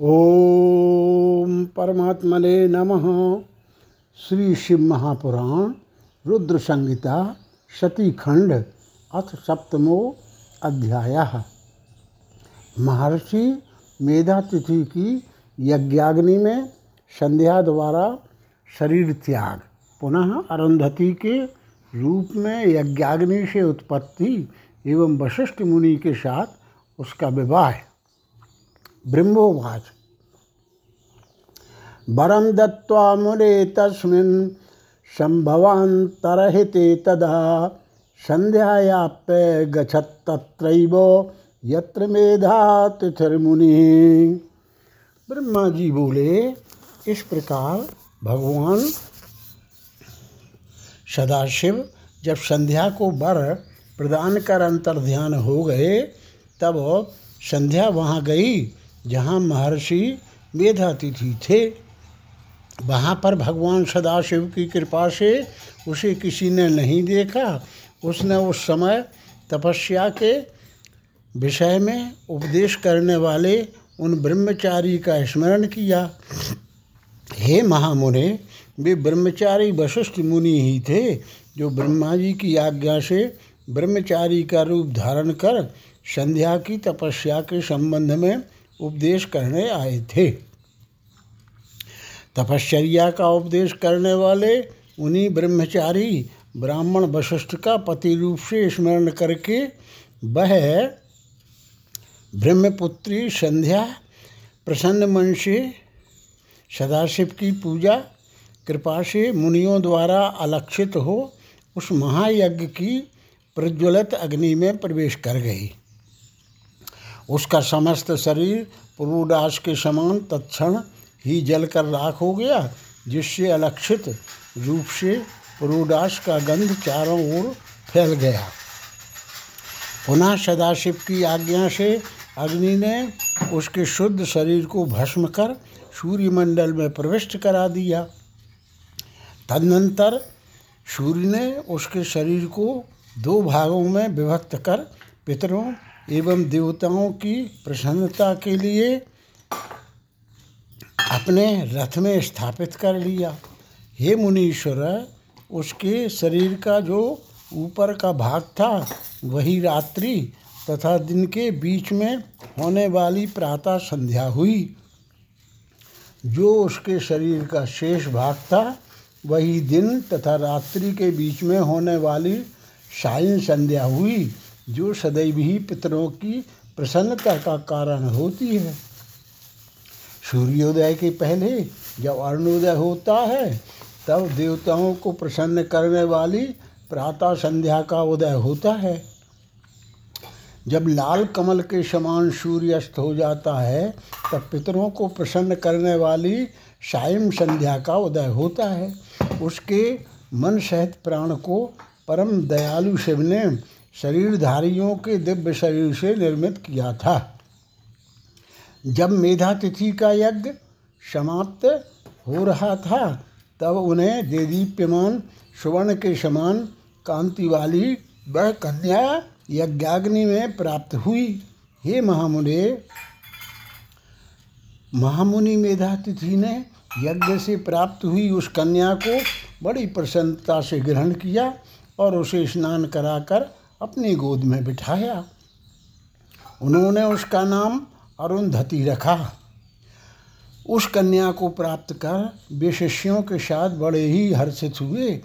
ओम परमात्मने नमः। श्री शिव महापुराण, रुद्र संहिता शती खंड अथ सप्तमो अध्याय। महर्षि मेधातिथि की यज्ञाग्नि में संध्या द्वारा शरीर त्याग, पुनः अरुंधति के रूप में यज्ञाग्नि से उत्पत्ति एवं वशिष्ठ मुनि के साथ उसका विवाह। ब्रह्मोवाच वरम दत्वा मुने तस्मिन् संभवान्तरहिते तदा संध्यायाप्य गच्छत्तत्रैव यत्र मेधातिथिर्मुनि ब्रह्मा जी बोले, इस प्रकार भगवान सदाशिव, जब संध्या को वर प्रदान कर अंतर ध्यान हो गए, तब संध्या वहाँ गई जहाँ महर्षि मेधातिथि थे, वहाँ पर भगवान सदाशिव की कृपा से उसे किसी ने नहीं देखा। उसने उस समय तपस्या के विषय में उपदेश करने वाले उन ब्रह्मचारी का स्मरण किया। हे महामुने, वे ब्रह्मचारी वशिष्ठ मुनि ही थे, जो ब्रह्मा जी की आज्ञा से ब्रह्मचारी का रूप धारण कर संध्या की तपस्या के संबंध में उपदेश करने आए थे। तपश्चर्या का उपदेश करने वाले उन्हीं ब्रह्मचारी ब्राह्मण वशिष्ठ का पति रूप से स्मरण करके वह ब्रह्मपुत्री संध्या, प्रसन्न मन से सदाशिव की पूजा, कृपा से मुनियों द्वारा अलक्षित हो उस महायज्ञ की प्रज्वलित अग्नि में प्रवेश कर गई। उसका समस्त शरीर पुरुदास के समान तत्क्षण ही जलकर राख हो गया, जिससे अलक्षित रूप से पुरुदास का गंध चारों ओर फैल गया। पुनः सदाशिव की आज्ञा से अग्नि ने उसके शुद्ध शरीर को भस्म कर सूर्यमंडल में प्रविष्ट करा दिया। तदनंतर सूर्य ने उसके शरीर को दो भागों में विभक्त कर पितरों एवं देवताओं की प्रसन्नता के लिए अपने रथ में स्थापित कर लिया। हे मुनीश्वर, उसके शरीर का जो ऊपर का भाग था, वही रात्रि तथा दिन के बीच में होने वाली प्रातः संध्या हुई। जो उसके शरीर का शेष भाग था, वही दिन तथा रात्रि के बीच में होने वाली सायन संध्या हुई। जो सदैव ही पितरों की प्रसन्नता का कारण होती है। सूर्योदय के पहले जब अरुणोदय होता है, तब देवताओं को प्रसन्न करने वाली प्रातः संध्या का उदय होता है। जब लाल कमल के समान सूर्य अस्त हो जाता है, तब पितरों को प्रसन्न करने वाली सायम संध्या का उदय होता है। उसके मन सहित प्राण को परम दयालु शिव ने शरीरधारियों के दिव्य शरीर से निर्मित किया था। जब मेधा तिथि का यज्ञ समाप्त हो रहा था, तब उन्हें देदीप्यमान, सुवर्ण के समान कांति वाली वह कन्या यज्ञाग्नि में प्राप्त हुई। हे महामुने, महामुनि मेधातिथि ने यज्ञ से प्राप्त हुई उस कन्या को बड़ी प्रसन्नता से ग्रहण किया और उसे स्नान कराकर अपनी गोद में बिठाया। उन्होंने उसका नाम अरुंधति रखा। उस कन्या को प्राप्त कर वे शिष्यों के साथ बड़े ही हर्षित हुए।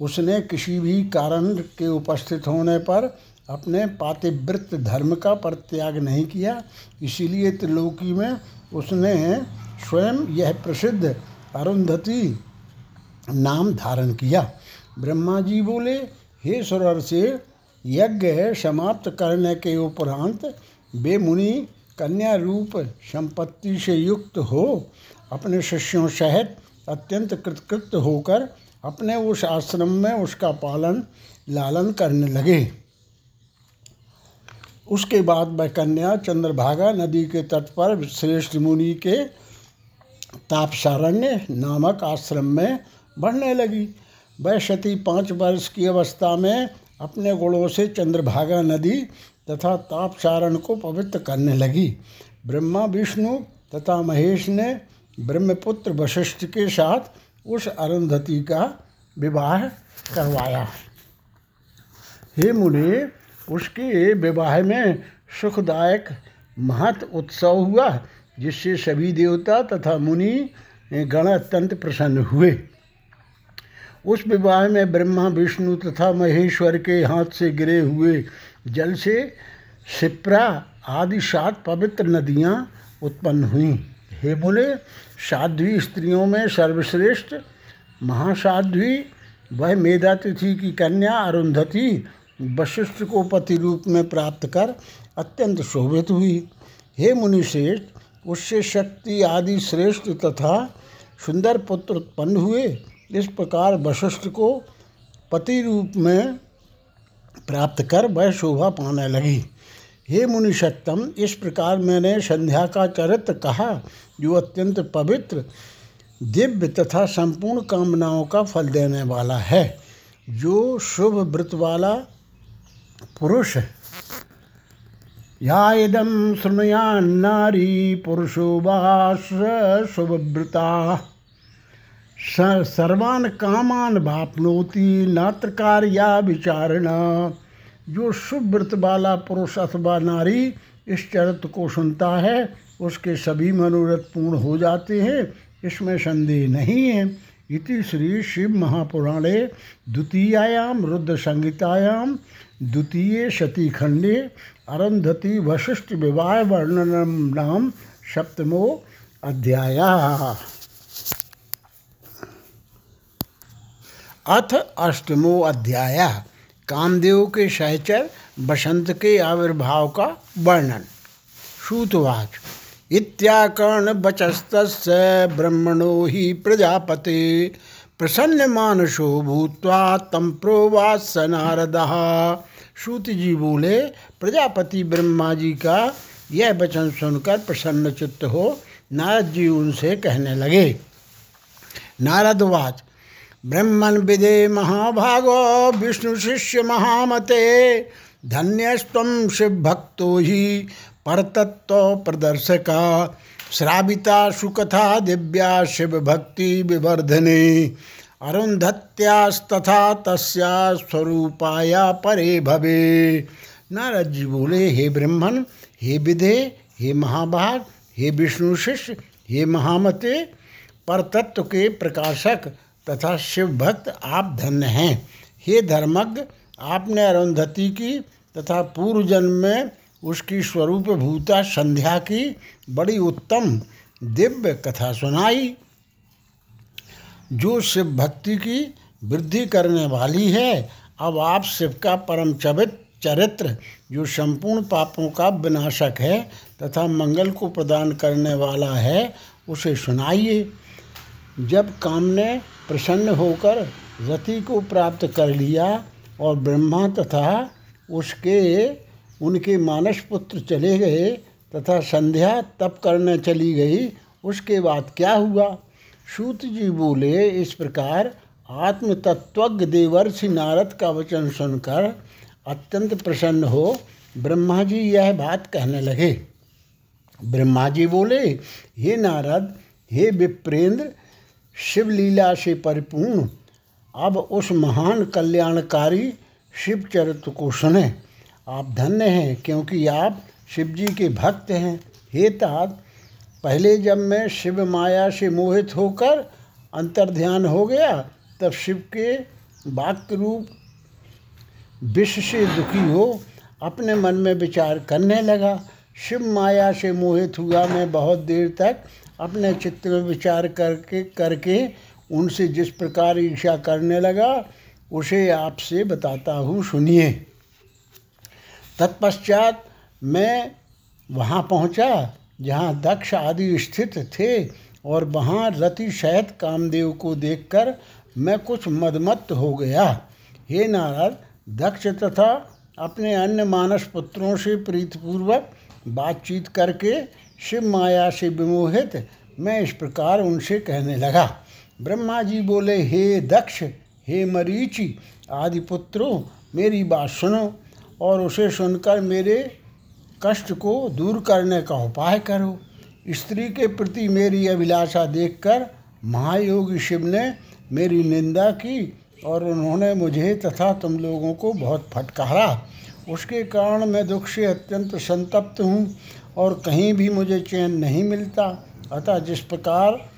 उसने किसी भी कारण के उपस्थित होने पर अपने पातिव्रत धर्म का परित्याग नहीं किया। इसीलिए त्रिलोकी में उसने स्वयं यह प्रसिद्ध अरुंधति नाम धारण किया। ब्रह्मा जी बोले, हे सुरर से यज्ञ समाप्त करने के उपरांत वे मुनि कन्या रूप संपत्ति से युक्त हो, अपने शिष्यों सहित अत्यंत कृतकृत होकर अपने उस आश्रम में उसका पालन लालन करने लगे। उसके बाद वह कन्या चंद्रभागा नदी के तट पर श्रेष्ठ मुनि के तापसारण्य नामक आश्रम में बढ़ने लगी। वह सती पाँच वर्ष की अवस्था में अपने गुणों से चंद्रभागा नदी तथा तापसारण को पवित्र करने लगी। ब्रह्मा विष्णु तथा महेश ने ब्रह्मपुत्र वशिष्ठ के साथ उस अरुंधति का विवाह करवाया। हे मुनि, उसके विवाह में सुखदायक महत उत्सव हुआ, जिससे सभी देवता तथा मुनि गण अत्यंत प्रसन्न हुए। उस विवाह में ब्रह्मा, विष्णु तथा महेश्वर के हाथ से गिरे हुए जल से शिप्रा आदि सात पवित्र नदियाँ उत्पन्न हुई। हे बोले साध्वी स्त्रियों में सर्वश्रेष्ठ महासाध्वी, वह मेधातिथि की कन्या अरुंधति वशिष्ठ को पति रूप में प्राप्त कर अत्यंत शोभित हुई। हे मुनिश्रेष्ठ उससे शक्ति आदि श्रेष्ठ तथा सुंदर पुत्र उत्पन्न हुए। इस प्रकार वशिष्ठ को पति रूप में प्राप्त कर वह शोभा पाने लगी। हे मुनि सत्तम इस प्रकार मैंने संध्या का चरित्र कहा, जो अत्यंत पवित्र, दिव्य तथा संपूर्ण कामनाओं का फल देने वाला है। जो शुभ व्रत वाला पुरुष, या इदम नारी पुरुषो वास शुभव्रता। सर्वान कामान भापनोति नात्र कार्या विचारणा। जो शुभ व्रत वाला पुरुष अथवा नारी इस चरित्र को सुनता है, उसके सभी मनोरथ पूर्ण हो जाते हैं, इसमें संदेह नहीं है। इति श्री शिव महापुराणे द्वितीयायां रुद्र संहितायां द्वितीय शतीखंडे अरंधति वशिष्ठ विवाह वर्णनम नाम सप्तमो अध्याय। अथ अष्टमो अध्याय कामदेव के सहचर बसंत के आविर्भाव का वर्णन। सूतवाच इत्याकर्ण बचस्त ब्रह्मणो ही प्रजापते। प्रसन्न मानसो भूतवा तम प्रोवास नारद। सूत जी बोले, प्रजापति ब्रह्मा जी का यह वचन सुनकर प्रसन्न चित्त हो नारद जी उनसे कहने लगे। नारदवाच। ब्रह्मण विदे महाभागो विष्णु शिष्य महामते शिव भक्तो ही परतत्व प्रदर्शका, श्राविता सुकथा दिव्या शिव भक्ति विवर्धने अरुंधत्यास्तथा तस्या स्वरूपाया परे भवे। नारद जी बोले, हे ब्रह्मण हे विधे हे महाभाग, हे विष्णु शिष्य, हे महामते परतत्व के प्रकाशक तथा शिव भक्त आप धन्य हैं। हे धर्मज्ञ, आपने अरुंधति की तथा पूर्व जन्म में उसकी स्वरूप भूता संध्या की बड़ी उत्तम दिव्य कथा सुनाई। जो शिव भक्ति की वृद्धि करने वाली है, अब आप शिव का परम चवित चरित्र, जो संपूर्ण पापों का विनाशक है तथा मंगल को प्रदान करने वाला है, उसे सुनाइए। जब काम ने प्रसन्न होकर रति को प्राप्त कर लिया और ब्रह्मा तथा उसके, उनके मानस पुत्र चले गए तथा संध्या तप करने चली गई, उसके बाद क्या हुआ? सूत जी बोले, इस प्रकार आत्म तत्वज्ञ देवर्षि नारद का वचन सुनकर अत्यंत प्रसन्न हो ब्रह्मा जी यह बात कहने लगे। ब्रह्मा जी बोले, हे नारद, हे विप्रेंद्र शिवलीला से परिपूर्ण। अब उस महान कल्याणकारी शिव चरित्र को सुने। आप धन्य हैं, क्योंकि आप शिव जी के भक्त हैं। हे तात पहले जब मैं शिव माया से मोहित होकर अंतर ध्यान हो गया, तब शिव के वाक्य रूप विश्व से दुखी हो, अपने मन में विचार करने लगा। शिव माया से मोहित हुआ मैं बहुत देर तक अपने चित्त में विचार करके करके उनसे जिस प्रकार ईर्षा करने लगा, उसे आपसे बताता हूँ, सुनिए। तत्पश्चात मैं वहाँ पहुँचा, जहाँ दक्ष आदि स्थित थे और वहाँ रति शहत कामदेव को देखकर मैं कुछ मदमत्त हो गया। हे नारद, दक्ष तथा अपने अन्य मानस पुत्रों से प्रीतिपूर्वक बातचीत करके शिव माया से विमोहित मैं इस प्रकार उनसे कहने लगा, ब्रह्मा जी बोले, हे दक्ष, हे मरीचि, आदि पुत्रों, मेरी बात सुनो और उसे सुनकर मेरे कष्ट को दूर करने का उपाय करो। स्त्री के प्रति मेरी अभिलाषा देखकर महायोगी शिव ने मेरी निंदा की और उन्होंने मुझे तथा तुम लोगों को बहुत फटकारा। उसके कारण मैं दुख से अत्यंत संतप्त हूँ और कहीं भी मुझे चैन नहीं मिलता। अतः जिस प्रकार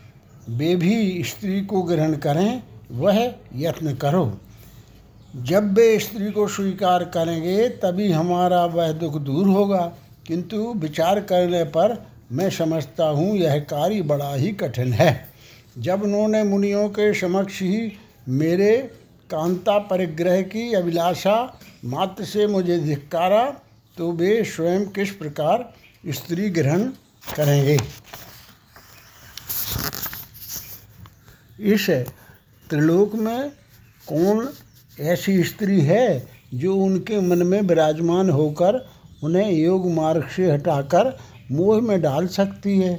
वे भी स्त्री को ग्रहण करें, वह यत्न करो। जब वे स्त्री को स्वीकार करेंगे, तभी हमारा वह दुख दूर होगा। किंतु विचार करने पर मैं समझता हूँ, यह कार्य बड़ा ही कठिन है। जब उन्होंने मुनियों के समक्ष ही मेरे कांता परिग्रह की अभिलाषा मात्र से मुझे धिक्कारा तो वे स्वयं किस प्रकार स्त्री ग्रहण करेंगे? इस त्रिलोक में कौन ऐसी स्त्री है जो उनके मन में विराजमान होकर उन्हें योग मार्ग से हटाकर मोह में डाल सकती है?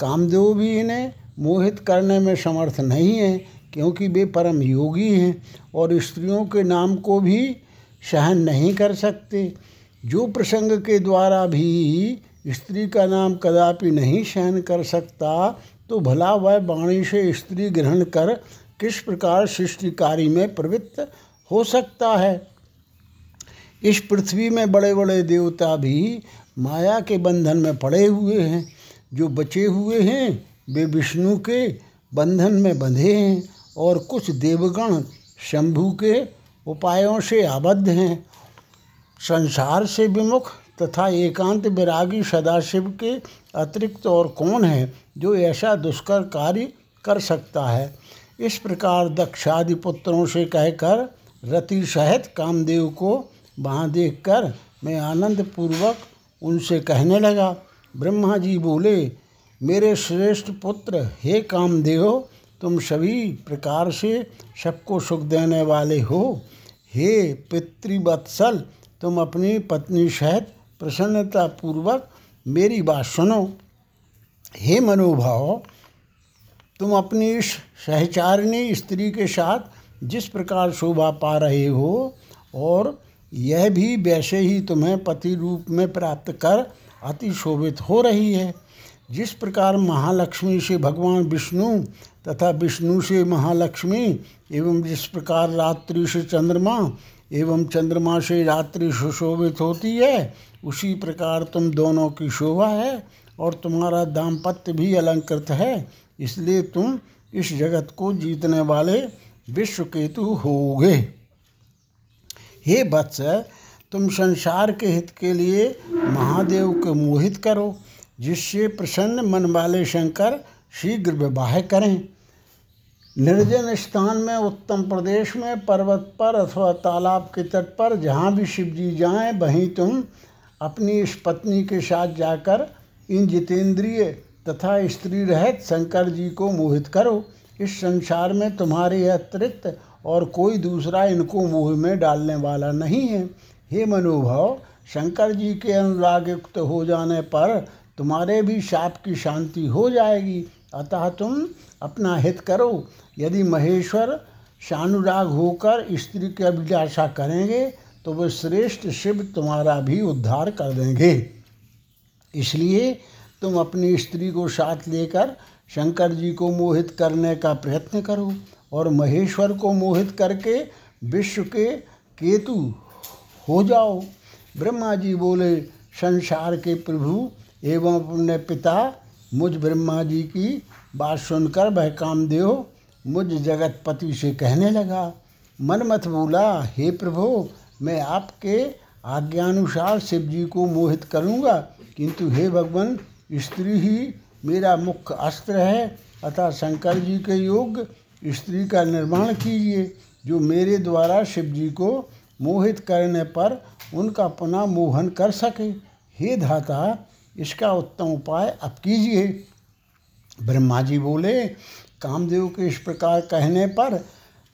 कामदेव भी इन्हें मोहित करने में समर्थ नहीं है, क्योंकि वे परम योगी हैं और स्त्रियों के नाम को भी सहन नहीं कर सकते। जो प्रसंग के द्वारा भी स्त्री का नाम कदापि नहीं सहन कर सकता तो भला वह वाणी से स्त्री ग्रहण कर किस प्रकार सृष्टि कार्य में प्रवृत्त हो सकता है। इस पृथ्वी में बड़े बड़े देवता भी माया के बंधन में पड़े हुए हैं। जो बचे हुए हैं, वे विष्णु के बंधन में बंधे हैं और कुछ देवगण शंभु के उपायों से आबद्ध हैं। संसार से विमुख तथा एकांत विरागी सदाशिव के अतिरिक्त और कौन है जो ऐसा दुष्कर कार्य कर सकता है? इस प्रकार दक्षादि पुत्रों से कहकर रति सहित कामदेव को वहाँ देख कर मैं आनंद पूर्वक उनसे कहने लगा, ब्रह्मा जी बोले, मेरे श्रेष्ठ पुत्र, हे कामदेव, तुम सभी प्रकार से सबको सुख देने वाले हो। हे पितृवत्सल, तुम अपनी पत्नी सहित प्रसन्नता पूर्वक मेरी बात सुनो। हे मनोभाव, तुम अपनी इस सहचारिणी स्त्री के साथ जिस प्रकार शोभा पा रहे हो, और यह भी वैसे ही तुम्हें पति रूप में प्राप्त कर अति शोभित हो रही है। जिस प्रकार महालक्ष्मी से भगवान विष्णु तथा विष्णु से महालक्ष्मी एवं जिस प्रकार रात्रि से चंद्रमा एवं चंद्रमा से रात्रि सुशोभित होती है, उसी प्रकार तुम दोनों की शोभा है और तुम्हारा दाम्पत्य भी अलंकृत है। इसलिए तुम इस जगत को जीतने वाले विश्व केतु होगे। हे वत्स तुम संसार के हित के लिए महादेव को मोहित करो, जिससे प्रसन्न मन वाले शंकर शीघ्र विवाह करें। निर्जन स्थान में, उत्तम प्रदेश में, पर्वत पर अथवा तालाब के तट पर जहाँ भी शिव जी जाएँ, वहीं तुम अपनी इस पत्नी के साथ जाकर इन जितेंद्रिय तथा स्त्री रहित शंकर जी को मोहित करो। इस संसार में तुम्हारे अतिरिक्त और कोई दूसरा इनको मोह में डालने वाला नहीं है। हे मनोभाव शंकर जी के अनुराग युक्त हो जाने पर तुम्हारे भी शाप की शांति हो जाएगी। अतः तुम अपना हित करो। यदि महेश्वर शानुराग होकर स्त्री की अभिलाषा करेंगे तो वे श्रेष्ठ शिव तुम्हारा भी उद्धार कर देंगे। इसलिए तुम अपनी स्त्री को साथ लेकर शंकर जी को मोहित करने का प्रयत्न करो और महेश्वर को मोहित करके विश्व के केतु हो जाओ। ब्रह्मा जी बोले, संसार के प्रभु एवं अपने पिता, मुझ ब्रह्मा जी की बात सुनकर वह कामदेव मुझ जगतपति से कहने लगा मनमथ बोला हे प्रभु, मैं आपके आज्ञानुसार शिव जी को मोहित करूँगा। किंतु हे भगवान, स्त्री ही मेरा मुख्य अस्त्र है। अतः शंकर जी के योग स्त्री का निर्माण कीजिए। जो मेरे द्वारा शिव जी को मोहित करने पर उनका पुनः मोहन कर सके। हे धाता, इसका उत्तम उपाय अब कीजिए। ब्रह्मा जी बोले, कामदेव के इस प्रकार कहने पर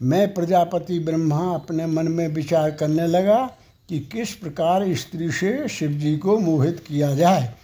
मैं प्रजापति ब्रह्मा अपने मन में विचार करने लगा कि किस प्रकार स्त्री से शिव जी को मोहित किया जाए।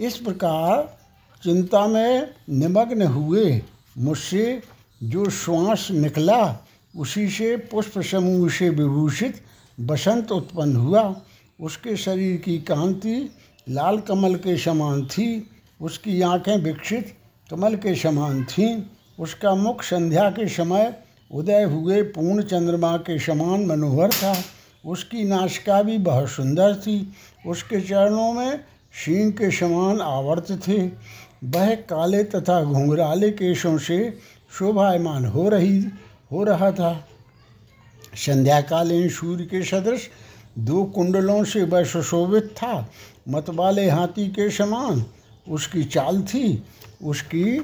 इस प्रकार चिंता में निमग्न हुए मुझसे जो श्वास निकला, उसी से पुष्प समूह से विभूषित बसंत उत्पन्न हुआ। उसके शरीर की कांति लाल कमल के समान थी, उसकी आँखें विकसित कमल के समान थीं। उसका मुख संध्या के समय उदय हुए पूर्ण चंद्रमा के समान मनोहर था। उसकी नाशिका भी बहुत सुंदर थी। उसके चरणों में शींग के समान आवर्त थे। वह काले तथा घुंघराले केशों से शोभायमान हो रही, हो रहा था। संध्याकालीन सूर्य के सदृश दो कुंडलों से वह सुशोभित था। मतवाले हाथी के समान उसकी चाल थी, उसकी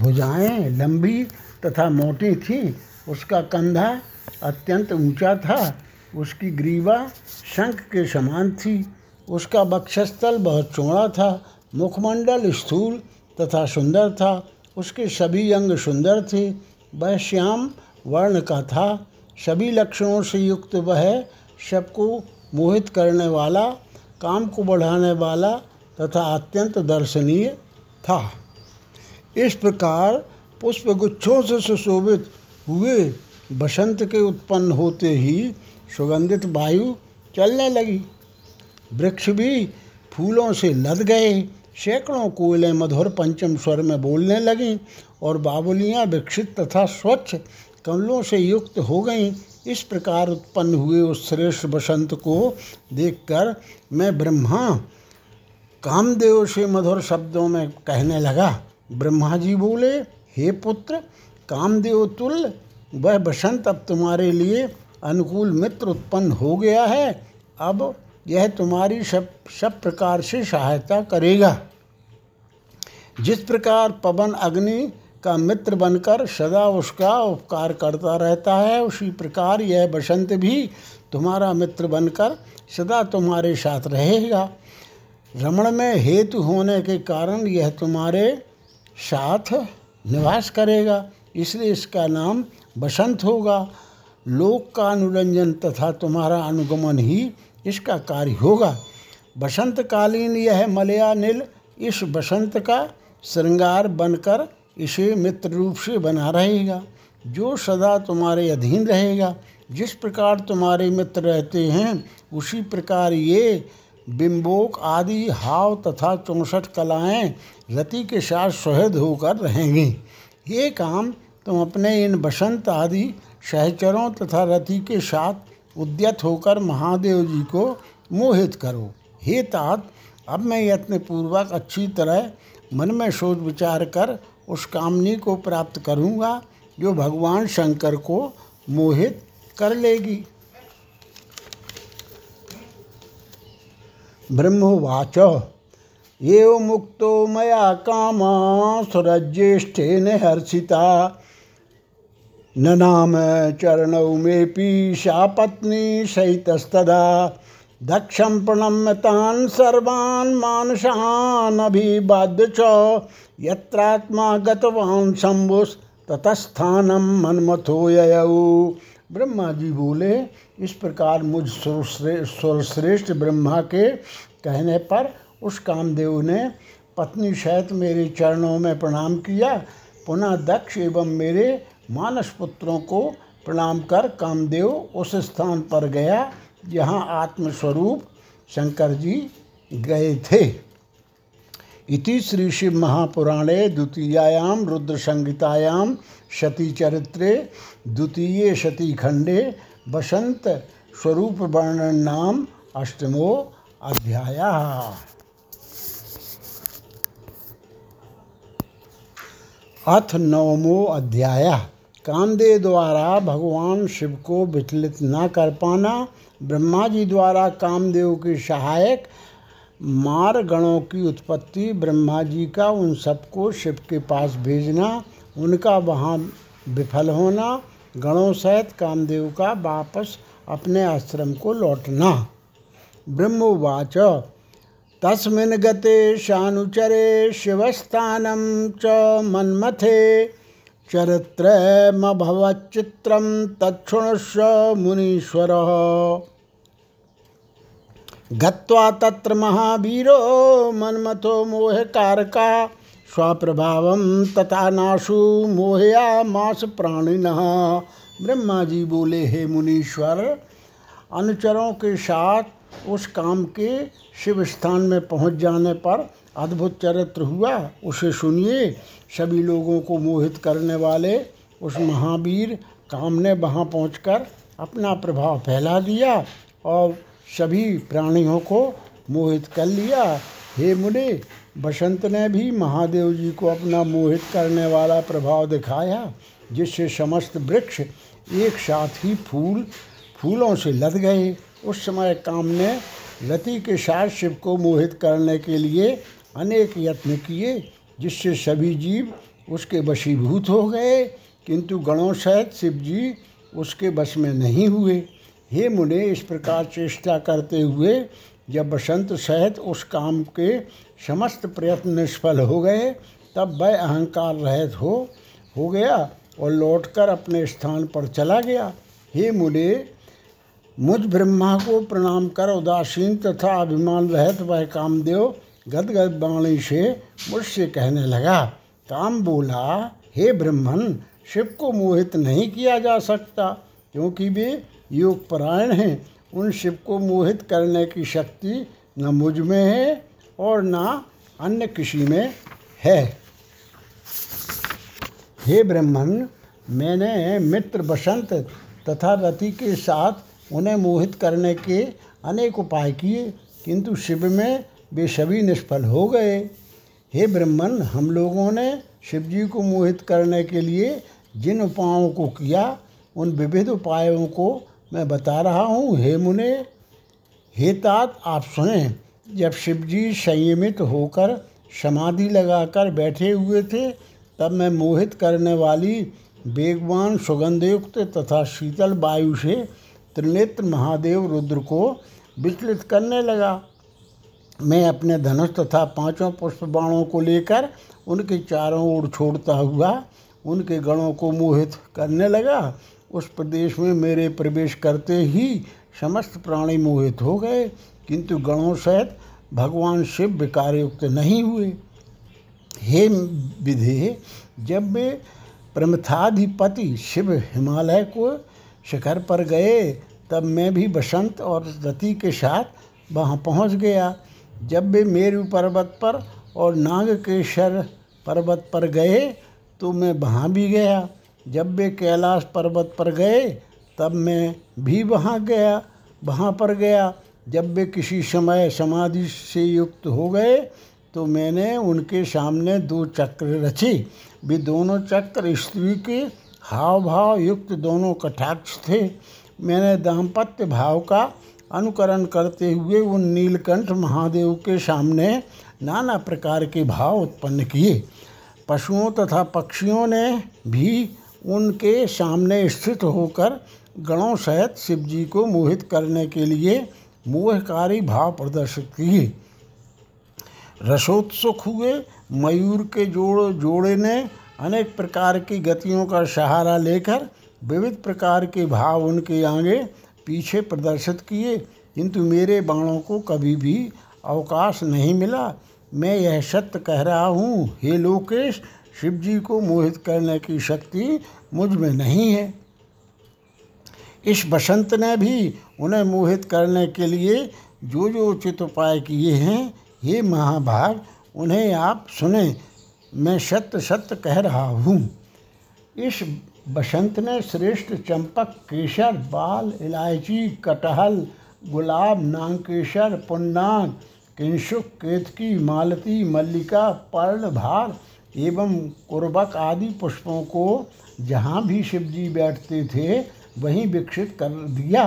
भुजाएँ लंबी तथा मोटी थी, उसका कंधा अत्यंत ऊँचा था, उसकी ग्रीवा शंख के समान थी, उसका बक्षस्थल बहुत चौड़ा था, मुखमंडल स्थूल तथा सुंदर था, उसके सभी अंग सुंदर थे, वह श्याम वर्ण का था, सभी लक्षणों से युक्त वह सबको मोहित करने वाला काम को बढ़ाने वाला तथा अत्यंत दर्शनीय था। इस प्रकार पुष्प गुच्छों से सुशोभित हुए बसंत के उत्पन्न होते ही सुगंधित वायु चलने लगी। वृक्ष भी फूलों से लद गए, सैकड़ों कोयलें मधुर पंचम स्वर में बोलने लगीं और बाबुलियाँ विकसित तथा स्वच्छ कमलों से युक्त हो गई। इस प्रकार उत्पन्न हुए उस श्रेष्ठ बसंत को देखकर मैं ब्रह्मा कामदेव से मधुर शब्दों में कहने लगा, ब्रह्मा जी बोले, हे पुत्र, कामदेव तुल वह बसंत अब तुम्हारे लिए अनुकूल मित्र उत्पन्न हो गया है। अब यह तुम्हारी सब सब प्रकार से सहायता करेगा। जिस प्रकार पवन अग्नि का मित्र बनकर सदा उसका उपकार करता रहता है। उसी प्रकार यह बसंत भी तुम्हारा मित्र बनकर सदा तुम्हारे साथ रहेगा। रमण में हेतु होने के कारण यह तुम्हारे साथ निवास करेगा। इसलिए इसका नाम बसंत होगा। लोक का अनुरंजन तथा तुम्हारा अनुगमन ही इसका कार्य होगा। बसंतकालीन यह मलयानिल इस बसंत का श्रृंगार बनकर इसे मित्र रूप से बना रहेगा, जो सदा तुम्हारे अधीन रहेगा। जिस प्रकार तुम्हारे मित्र रहते हैं, उसी प्रकार ये बिंबोक आदि हाव तथा चौंसठ कलाएँ रति के साथ सहद होकर रहेंगी। ये काम तुम अपने इन बसंत आदि सहचरों तथा रति के साथ उद्यत होकर महादेव जी को मोहित करो। हे तात, अब मैं यत्न पूर्वक अच्छी तरह मन में सोच विचार कर उस कामनी को प्राप्त करूँगा जो भगवान शंकर को मोहित कर लेगी। ब्रह्मवाच ये मुक्तो मया काम सुरज्येष्ठेन हर्षिता न नाम चरणौ मेऽपि सा पत्नी सहितस्तदा। दक्षं प्रणम्य तान् सर्वान् मानसान् अभिवाद्य च यत्रात्मा गतवान् शम्भुस्ततस्थानं मन्मथो ययौ ब्रह्मा जी बोले, इस प्रकार मुझ सर्वश्रेष्ठ ब्रह्मा के कहने पर उस कामदेव ने पत्नी सहित मेरे चरणों में प्रणाम किया। पुनः दक्ष एवं मेरे मानस पुत्रों को प्रणाम कर कामदेव उस स्थान पर गया। जहाँ आत्मस्वरूप शंकर जी गए थे। इति श्री शिव महापुराणे द्वितीयायां रुद्र संहितायां सती चरित्रे द्वितीय सती खंडे बसंत स्वरूप वर्णन नाम अष्टमो अध्याय। अथ नवमो अध्याय। कामदेव द्वारा भगवान शिव को विचलित न कर पाना ब्रह्मा जी द्वारा कामदेव के सहायक मार गणों की उत्पत्ति ब्रह्मा जी का, उन सबको शिव के पास भेजना, उनका वहाँ विफल होना, गणों सहित कामदेव का वापस अपने आश्रम को लौटना। ब्रह्मवाच तस्मिन् गते शानुचरे शिवस्थानं च मन्मथे, चरित्रमभवच्चित्रं तच्छृणुष्व मुनीश्वरः। गत्वा तत्र महावीरो मन्मथो मोहकारका स्वप्रभाव तथा नाशु मोहया मास प्राणिन। ब्रह्मा जी बोले, हे मुनीश्वर, अनुचरों के साथ उस काम के शिव स्थान में पहुँच जाने पर अद्भुत चरित्र हुआ, उसे सुनिए। सभी लोगों को मोहित करने वाले उस महावीर काम ने वहाँ पहुँच अपना प्रभाव फैला दिया और सभी प्राणियों को मोहित कर लिया। हे मुने, बसंत ने भी महादेव जी को अपना मोहित करने वाला प्रभाव दिखाया, जिससे समस्त वृक्ष एक साथ ही फूल, फूलों से लद गए। उस समय काम ने रति के साथ शिव को मोहित करने के लिए अनेक यत्न किए, जिससे सभी जीव उसके वशीभूत हो गए। किंतु गणों सहित शिव जी उसके बस में नहीं हुए। हे मुने, इस प्रकार चेष्टा करते हुए जब बसंत सहित उस काम के समस्त प्रयत्न निष्फल हो गए, तब वह अहंकार रहित हो हो गया और लौटकर अपने स्थान पर चला गया। हे मुने, मुझ ब्रह्मा को प्रणाम कर, उदासीन तथा अभिमान रहित वह कामदेव गदगद वाणी से मुझसे कहने लगा, काम बोला, हे ब्रह्मन, शिव को मोहित नहीं किया जा सकता, क्योंकि वे योग परायण हैं। उन शिव को मोहित करने की शक्ति न मुझमें है और न अन्य किसी में है। हे ब्रह्मन, मैंने मित्र बसंत तथा रति के साथ उन्हें मोहित करने के अनेक उपाय किए, किंतु शिव में वे सभी निष्फल हो गए। हे ब्रह्मन, हम लोगों ने शिव जी को मोहित करने के लिए जिन उपायों को किया, उन विविध उपायों को मैं बता रहा हूँ, हे मुने, हे तात, आप सुने जब शिवजी संयमित होकर समाधि लगाकर बैठे हुए थे, तब मैं मोहित करने वाली वेगवान सुगंधयुक्त तथा शीतल वायु से त्रिनेत्र महादेव रुद्र को विचलित करने लगा। मैं अपने धनुष तथा पाँचों पुष्प बाणों को लेकर उनके चारों ओर छोड़ता हुआ उनके गणों को मोहित करने लगा। उस प्रदेश में मेरे प्रवेश करते ही समस्त प्राणी मोहित हो गए, किंतु गणों सहित भगवान शिव विकारयुक्त नहीं हुए। हे विधे, जब वे प्रमथाधिपति शिव हिमालय को शिखर पर गए, तब मैं भी बसंत और रति के साथ वहाँ पहुँच गया। जब वे मेरु पर्वत पर और नागकेश्वर पर्वत पर गए तो मैं वहाँ भी गया। जब वे कैलाश पर्वत पर गए, तब मैं भी वहाँ गया, वहाँ पर गया। जब वे किसी समय समाधि से युक्त हो गए तो मैंने उनके सामने दो चक्र रचे। वे दोनों चक्र स्त्री के हाव भाव युक्त दोनों कटाक्ष थे। मैंने दाम्पत्य भाव का अनुकरण करते हुए उन नीलकंठ महादेव के सामने नाना प्रकार के भाव उत्पन्न किए। पशुओं तथा पक्षियों ने भी उनके सामने स्थित होकर गणों सहित शिव जी को मोहित करने के लिए मोहकारी भाव प्रदर्शित किए रसोत्सुक हुए, मयूर के जोड़, जोड़े ने अनेक प्रकार की गतियों का सहारा लेकर विविध प्रकार के भाव उनके आगे पीछे प्रदर्शित किए। किंतु मेरे बाणों को कभी भी अवकाश नहीं मिला। मैं यह सत्य कह रहा हूँ, हे लोकेश शिव जी को मोहित करने की शक्ति मुझमें नहीं है। इस बसंत ने भी उन्हें मोहित करने के लिए जो जो उचित उपाय किए हैं ये महाभाग, उन्हें आप सुने। मैं सत्य सत्य कह रहा हूँ। इस बसंत ने श्रेष्ठ चंपक केसर बाल इलायची, कटहल, गुलाब नांकेश्वर पुन्नाग, किंशुक, केतकी, मालती, मल्लिका पर्ण भार एवं कुर्बक आदि पुष्पों को जहाँ भी शिव जी बैठते थे, वहीं विकसित कर दिया।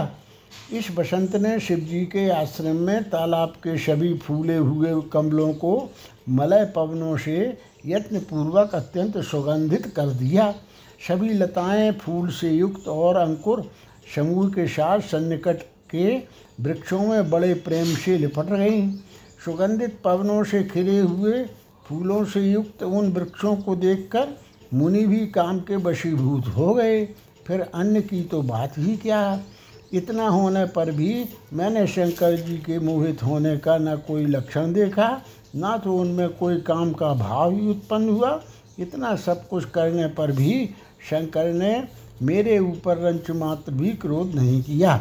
इस बसंत ने शिव जी के आश्रम में तालाब के सभी फूले हुए कमलों को मलय पवनों से यत्नपूर्वक अत्यंत सुगंधित कर दिया। सभी लताएँ फूल से युक्त और अंकुर समूह के साथ सन्निकट के वृक्षों में बड़े प्रेम से लिपट गईं सुगंधित पवनों से खिले हुए फूलों से युक्त उन वृक्षों को देखकर मुनि भी काम के वशीभूत हो गए। फिर अन्य की तो बात ही क्या? इतना होने पर भी मैंने शंकर जी के मोहित होने का न कोई लक्षण देखा, ना तो उनमें कोई काम का भाव ही उत्पन्न हुआ। इतना सब कुछ करने पर भी शंकर ने मेरे ऊपर रंच मात्र भी क्रोध नहीं किया।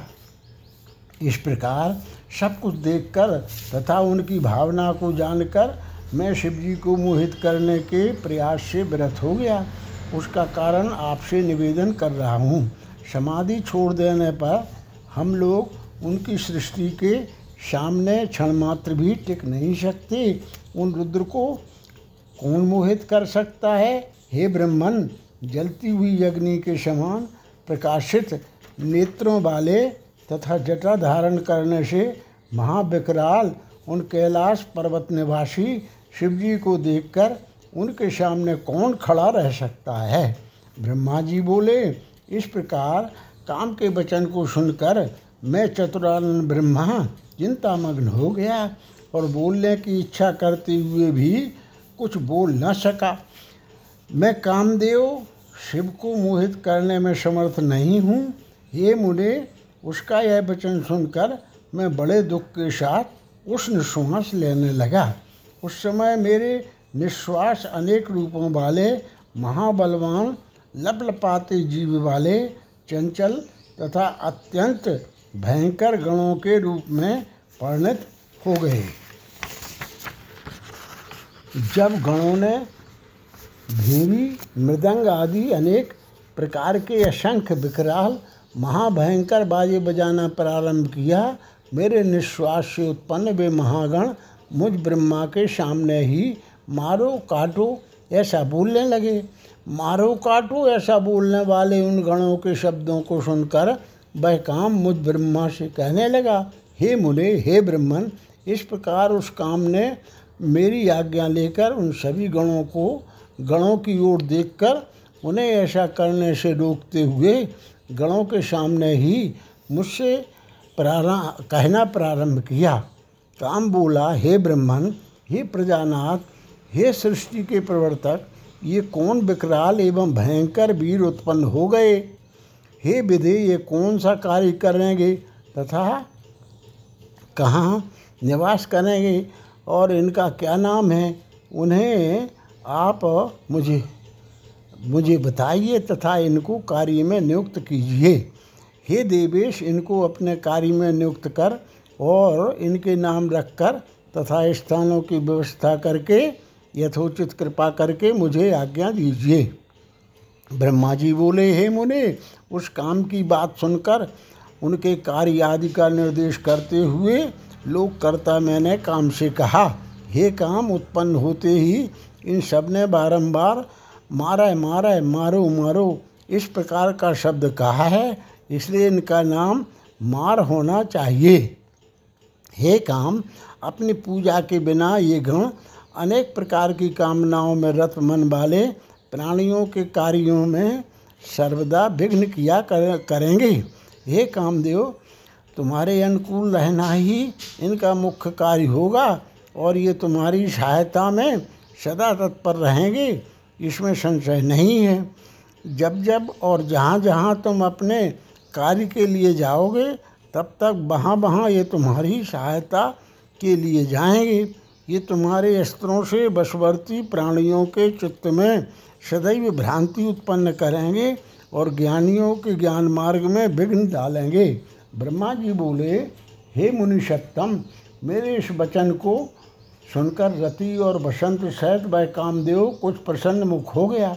इस प्रकार सब कुछ देखकर तथा उनकी भावना को जानकर मैं शिव जी को मोहित करने के प्रयास से विरत हो गया। उसका कारण आपसे निवेदन कर रहा हूँ। समाधि छोड़ देने पर हम लोग उनकी सृष्टि के सामने क्षण मात्र भी टिक नहीं सकते। उन रुद्र को कौन मोहित कर सकता है? हे ब्रह्मन, जलती हुई अग्नि के समान प्रकाशित नेत्रों वाले तथा जटा धारण करने से महाविकराल उन कैलाश पर्वत निवासी शिव जी को देखकर उनके सामने कौन खड़ा रह सकता है? ब्रह्मा जी बोले, इस प्रकार काम के वचन को सुनकर मैं चतुरानंद ब्रह्मा चिंतामग्न हो गया और बोलने की इच्छा करते हुए भी कुछ बोल न सका। मैं कामदेव शिव को मोहित करने में समर्थ नहीं हूँ। ये मुझे उसका यह वचन सुनकर मैं बड़े दुख के साथ उष्ण श्वास लेने लगा। उस समय मेरे निश्वास अनेक रूपों वाले, महाबलवान, लपलपाते जीव वाले, चंचल तथा अत्यंत भयंकर गणों के रूप में परिणत हो गए। जब गणों ने भीवी मृदंग आदि अनेक प्रकार के असंख्य विकराल, महाभयंकर बाजे बजाना प्रारंभ किया मेरे निश्वास से उत्पन्न वे महागण मुझ ब्रह्मा के सामने ही मारो काटो ऐसा बोलने लगे। मारो काटो ऐसा बोलने वाले उन गणों के शब्दों को सुनकर वह काम मुझ ब्रह्मा से कहने लगा, हे मुने, हे ब्रह्मन, इस प्रकार उस काम ने मेरी आज्ञा लेकर उन सभी गणों को गणों की ओर देखकर उन्हें ऐसा करने से रोकते हुए गणों के सामने ही मुझसे प्रारंभ कहना प्रारंभ किया। काम बोला हे ब्रह्मन, हे प्रजानाथ, हे सृष्टि के प्रवर्तक, ये कौन विकराल एवं भयंकर वीर उत्पन्न हो गए? हे विधि, ये कौन सा कार्य करेंगे? तथा कहाँ निवास करेंगे? और इनका क्या नाम है? उन्हें आप मुझे मुझे बताइए तथा इनको कार्य में नियुक्त कीजिए। हे देवेश, इनको अपने कार्य में नियुक्त कर और इनके नाम रखकर तथा स्थानों की व्यवस्था करके, यथोचित कृपा करके मुझे आज्ञा दीजिए। ब्रह्मा जी बोले, हे मुने, उस काम की बात सुनकर, उनके कार्य आदि का निर्देश करते हुए लोक करता मैंने काम से कहा, हे काम उत्पन्न होते ही इन सबने बारम्बार मारा मारा, मारो मारो, इस प्रकार का शब्द कहा है। इसलिए इनका नाम मार होना चाहिए। हे काम अपनी पूजा के बिना ये गण अनेक प्रकार की कामनाओं में रत मन वाले प्राणियों के कार्यों में सर्वदा विघ्न किया कर, करेंगे। हे कामदेव तुम्हारे अनुकूल रहना ही इनका मुख्य कार्य होगा और ये तुम्हारी सहायता में सदा तत्पर रहेंगे। इसमें संशय नहीं है। जब जब और जहाँ जहाँ तुम अपने कार्य के लिए जाओगे, तब तक वहाँ वहाँ ये तुम्हारी सहायता के लिए जाएँगे। ये तुम्हारे अस्त्रों से बशवर्ती प्राणियों के चित्त में सदैव भ्रांति उत्पन्न करेंगे और ज्ञानियों के ज्ञान मार्ग में विघ्न डालेंगे। ब्रह्मा जी बोले, हे मुनि सत्तम मेरे इस वचन को सुनकर रति और बसंत सहित वह कामदेव कुछ प्रसन्न मुख हो गया।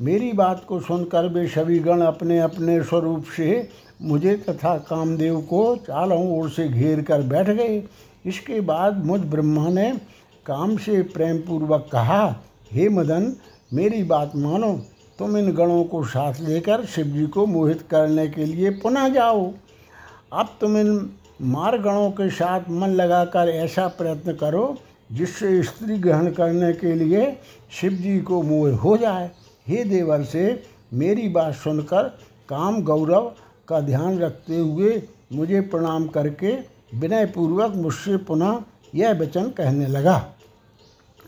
मेरी बात को सुनकर वे सभी गण अपने अपने स्वरूप से मुझे तथा कामदेव को चारों ओर से घेर कर बैठ गए। इसके बाद मुझ ब्रह्मा ने काम से प्रेम पूर्वक कहा, हे मदन, मेरी बात मानो। तुम इन गणों को साथ लेकर शिव जी को मोहित करने के लिए पुनः जाओ। अब तुम इन मार गणों के साथ मन लगाकर ऐसा प्रयत्न करो जिससे स्त्री ग्रहण करने के लिए शिव जी को मोह हो जाए। हे देवर से मेरी बात सुनकर काम गौरव का ध्यान रखते हुए मुझे प्रणाम करके विनय पूर्वक मुझसे पुनः यह वचन कहने लगा।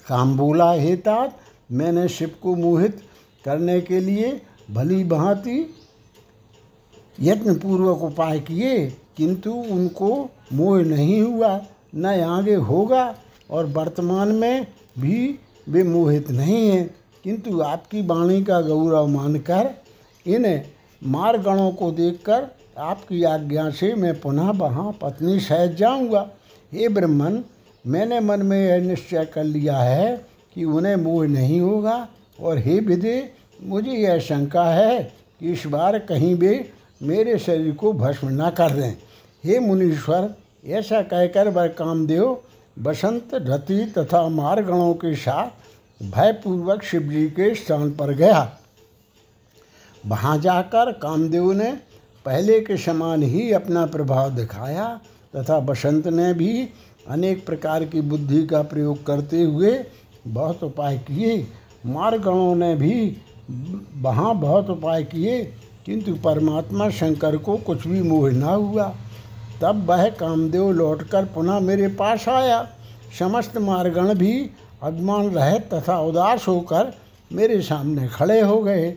काम बोला, हे तात, मैंने शिव को मोहित करने के लिए भली भांति यत्नपूर्वक उपाय किए, किंतु उनको मोह नहीं हुआ, न आगे होगा और वर्तमान में भी वे मोहित नहीं हैं। किंतु आपकी वाणी का गौरव मानकर इन मारगणों को देखकर आपकी आज्ञा से मैं पुनः वहाँ पत्नी सहित जाऊँगा। हे ब्रह्मन, मैंने मन में यह निश्चय कर लिया है कि उन्हें मोह नहीं होगा। और हे विदे मुझे यह शंका है कि इस बार कहीं वे मेरे शरीर को भस्म न कर दें। हे मुनीश्वर, ऐसा कहकर वह कामदेव बसंत रति तथा मारगणों के साथ भयपूर्वक शिव जी के स्थान पर गया। वहाँ जाकर कामदेव ने पहले के समान ही अपना प्रभाव दिखाया तथा बसंत ने भी अनेक प्रकार की बुद्धि का प्रयोग करते हुए बहुत उपाय किए। मारगणों ने भी वहाँ बहुत उपाय किए, किंतु परमात्मा शंकर को कुछ भी मोह न हुआ। तब वह कामदेव लौटकर पुनः मेरे पास आया। समस्त मारगण भी अभिमान रहित तथा उदास होकर मेरे सामने खड़े हो गए।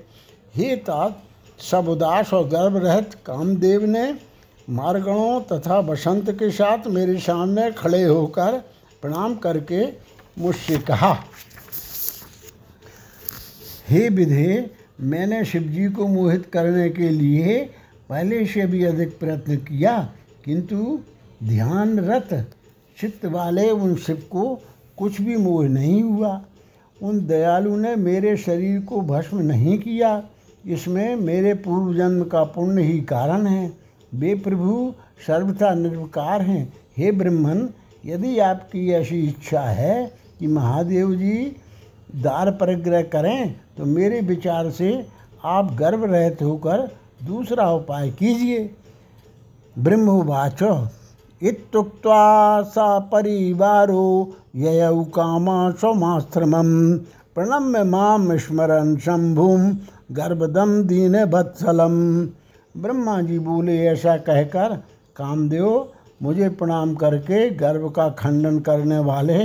हे तात, सब उदास और गर्भ रहित कामदेव ने मारगणों तथा बसंत के साथ मेरे सामने खड़े होकर प्रणाम करके मुझसे कहा, हे विधे, मैंने शिवजी को मोहित करने के लिए पहले से भी अधिक प्रयत्न किया, किंतु ध्यानरत चित्त वाले उन शिव को कुछ भी मोह नहीं हुआ। उन दयालु ने मेरे शरीर को भस्म नहीं किया। इसमें मेरे पूर्व जन्म का पुण्य ही कारण है। वे प्रभु, सर्वथा निर्विकार हैं। हे ब्रह्मन, यदि आपकी ऐसी इच्छा है कि महादेव जी दार परिग्रह करें तो मेरे विचार से आप गर्व रहित होकर दूसरा उपाय कीजिए। ब्रह्मवाच। इत्युक्त्वा सा परिवारो ययौ कामा स्वमाश्रमं प्रणम्य माम स्मरन शंभुम गर्भदम दीन वत्सलम। ब्रह्मा जी बोले ऐसा कहकर, कामदेव, मुझे प्रणाम करके गर्भ का खंडन करने वाले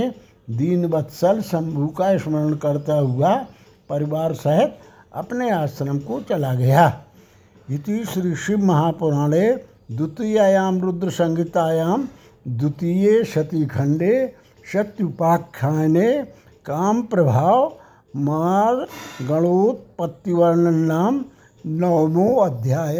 दीन वत्सल शंभु का स्मरण करता हुआ परिवार सहित अपने आश्रम को चला गया। इति श्री शिव महापुराणे द्वितीयायाम रुद्र संहितायाम द्वितीय शतीखंडे सत्युपाख्याने काम प्रभाव मार गणोत्पत्तिवर्णन नाम नवमो अध्याय।